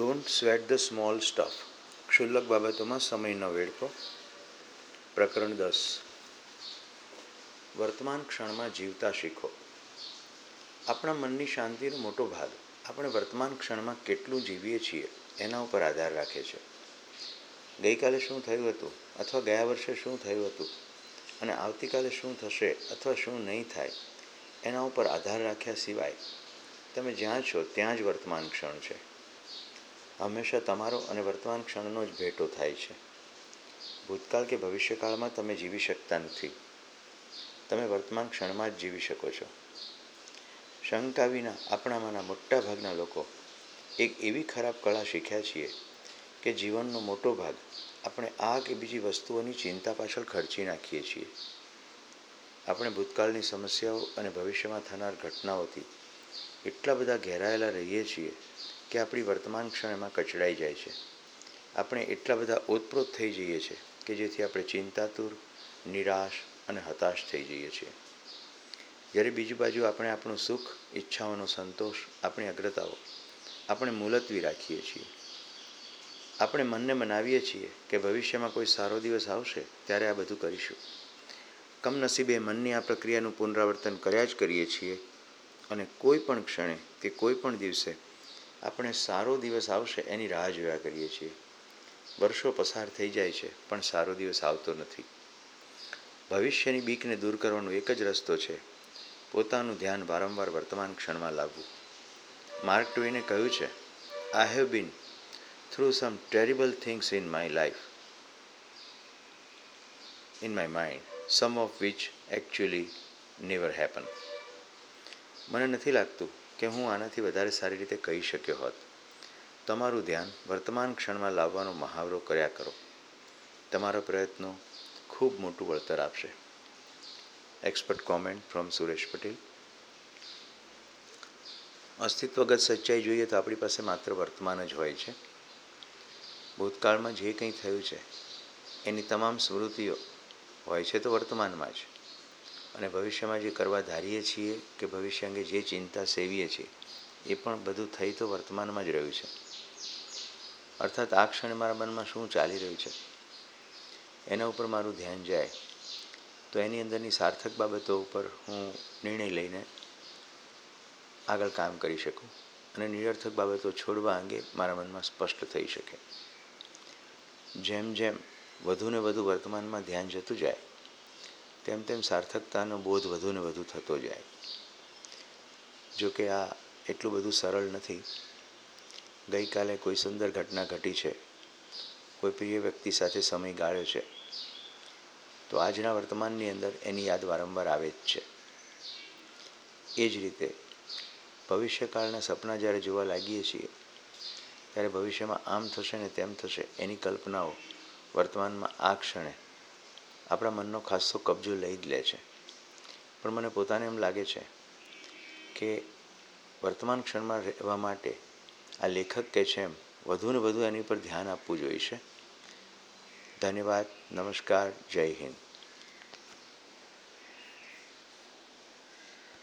Don't sweat the small stuff ક્ષુલ્લક બાબતોમાં સમય ન વેડફો. પ્રકરણ દસ. વર્તમાન ક્ષણમાં જીવતા શીખો. આપણા મનની શાંતિનો મોટો ભાગ. આપણે વર્તમાન ક્ષણમાં કેટલું જીવીએ છીએ એના ઉપર આધાર રાખે છે. ગઈકાલે શું થયું હતું? અથવા ગયા વર્ષે શું થયું હતું? અને આવતીકાલે શું થશે અથવા શું નહીં થાય? એના ઉપર આધાર રાખ્યા સિવાય તમે જ્યાં છો ત્યાં જ વર્તમાન ક્ષણ છે. હંમેશા તમારો અને વર્તમાન ક્ષણનો જ ભેટો થાય છે. ભૂતકાળ કે ભવિષ્યકાળમાં તમે જીવી શકતા નથી. તમે વર્તમાન ક્ષણમાં જ જીવી શકો છો. શંકા વિના આપણામાંના મોટા ભાગના લોકો એક એવી ખરાબ કળા શીખ્યા છીએ કે જીવનનો મોટો ભાગ આપણે આ કે બીજી વસ્તુઓની ચિંતા પાછળ ખર્ચી નાખીએ છીએ. આપણે ભૂતકાળની સમસ્યાઓ અને ભવિષ્યમાં થનાર ઘટનાઓથી એટલા બધા ઘેરાયેલા રહીએ છીએ કે આપણી વર્તમાન ક્ષણ એમાં કચડાઈ જાય છે. આપણે એટલા બધા ઓતપ્રોત થઈ જઈએ છીએ કે જેથી આપણે ચિંતાતુર, નિરાશ અને હતાશ થઈ જઈએ છીએ. જ્યારે બીજી બાજુ આપણે આપણું સુખ, ઈચ્છાઓનો સંતોષ, આપણી અગ્રતાઓ, આપણે મુલતવી રાખીએ છીએ. આપણે મનને મનાવીએ છીએ કે ભવિષ્યમાં કોઈ સારો દિવસ આવશે, ત્યારે આ બધું કરીશું. કમનસીબે મનની આ પ્રક્રિયાનું પુનરાવર્તન કર્યા જ કરીએ છીએ અને કોઈ પણ ક્ષણે કે કોઈ પણ દિવસે આપણે સારો દિવસ આવશે એની રાહ જોયા કરીએ છીએ. વર્ષો પસાર થઈ જાય છે, પણ સારો દિવસ આવતો નથી. ભવિષ્યની બીકને દૂર કરવાનો એક જ રસ્તો છે, પોતાનું ધ્યાન વારંવાર વર્તમાન ક્ષણમાં લાવવું. માર્ક ટુઈને કહ્યું છે I have been through some terrible things in my life in my mind some of which actually never happen મને નથી લાગતું કે હું આનાથી વધારે સારી રીતે કહી શક્યો હોત. તમારું ધ્યાન વર્તમાન ક્ષણમાં લાવવાનો મહાવરો કર્યા કરો. તમારા પ્રયત્નો ખૂબ મોટું વળતર આપશે. Expert comment from Suresh Patel અસ્તિત્વગત સચ્ચાઈ જોઈએ તો આપણી પાસે માત્ર વર્તમાન જ હોય છે. ભૂતકાળમાં જે કંઈ થયું છે, એની તમામ સ્મૃતિઓ હોય છે તો વર્તમાનમાં જ. અને ભવિષ્યમાં જે કરવા ધારીએ છીએ કે ભવિષ્ય અંગે જે ચિંતા સેવીએ છીએ, એ પણ બધું થઈ તો વર્તમાનમાં જ રહ્યું છે. અર્થાત આ ક્ષણે મારા મનમાં શું ચાલી રહ્યું છે? એના ઉપર મારું ધ્યાન જાય. તો એની અંદરની સાર્થક બાબતો ઉપર હું નિર્ણય લઈને આગળ કામ કરી શકું અને નિરર્થક બાબતો છોડવા અંગે મારા મનમાં સ્પષ્ટ થઈ શકે. જેમ જેમ વધુને વધુ વર્તમાનમાં ધ્યાન જતું જાય તેમ તેમ સાર્થકતાનો બોધ વધુ ને વધુ થતો જાય. જો કે આ એટલું બધું સરળ નથી. ગઈકાલે કોઈ સુંદર ઘટના ઘટી છે. કોઈ પ્રિય વ્યક્તિ સાથે સમય ગાળ્યો છે. તો આજના વર્તમાનની અંદર એની યાદ વારંવાર આવે જ છે. એ જ રીતે ભવિષ્યકાળના સપના જ્યારે જોવા લાગીએ છીએ, ત્યારે ભવિષ્યમાં આમ થશે ને તેમ થશે એની કલ્પનાઓ વર્તમાનમાં આ ક્ષણે આપણા મનનો ખાસો કબજો લઈ જ લે છે. પણ મને પોતાને એમ લાગે છે કે વર્તમાન ક્ષણમાં રહેવા માટે આ લેખક કે છે એમ, વધુ ને વધુ એની પર ધ્યાન આપવું જોઈશે ધન્યવાદ, નમસ્કાર, જય હિન્દ.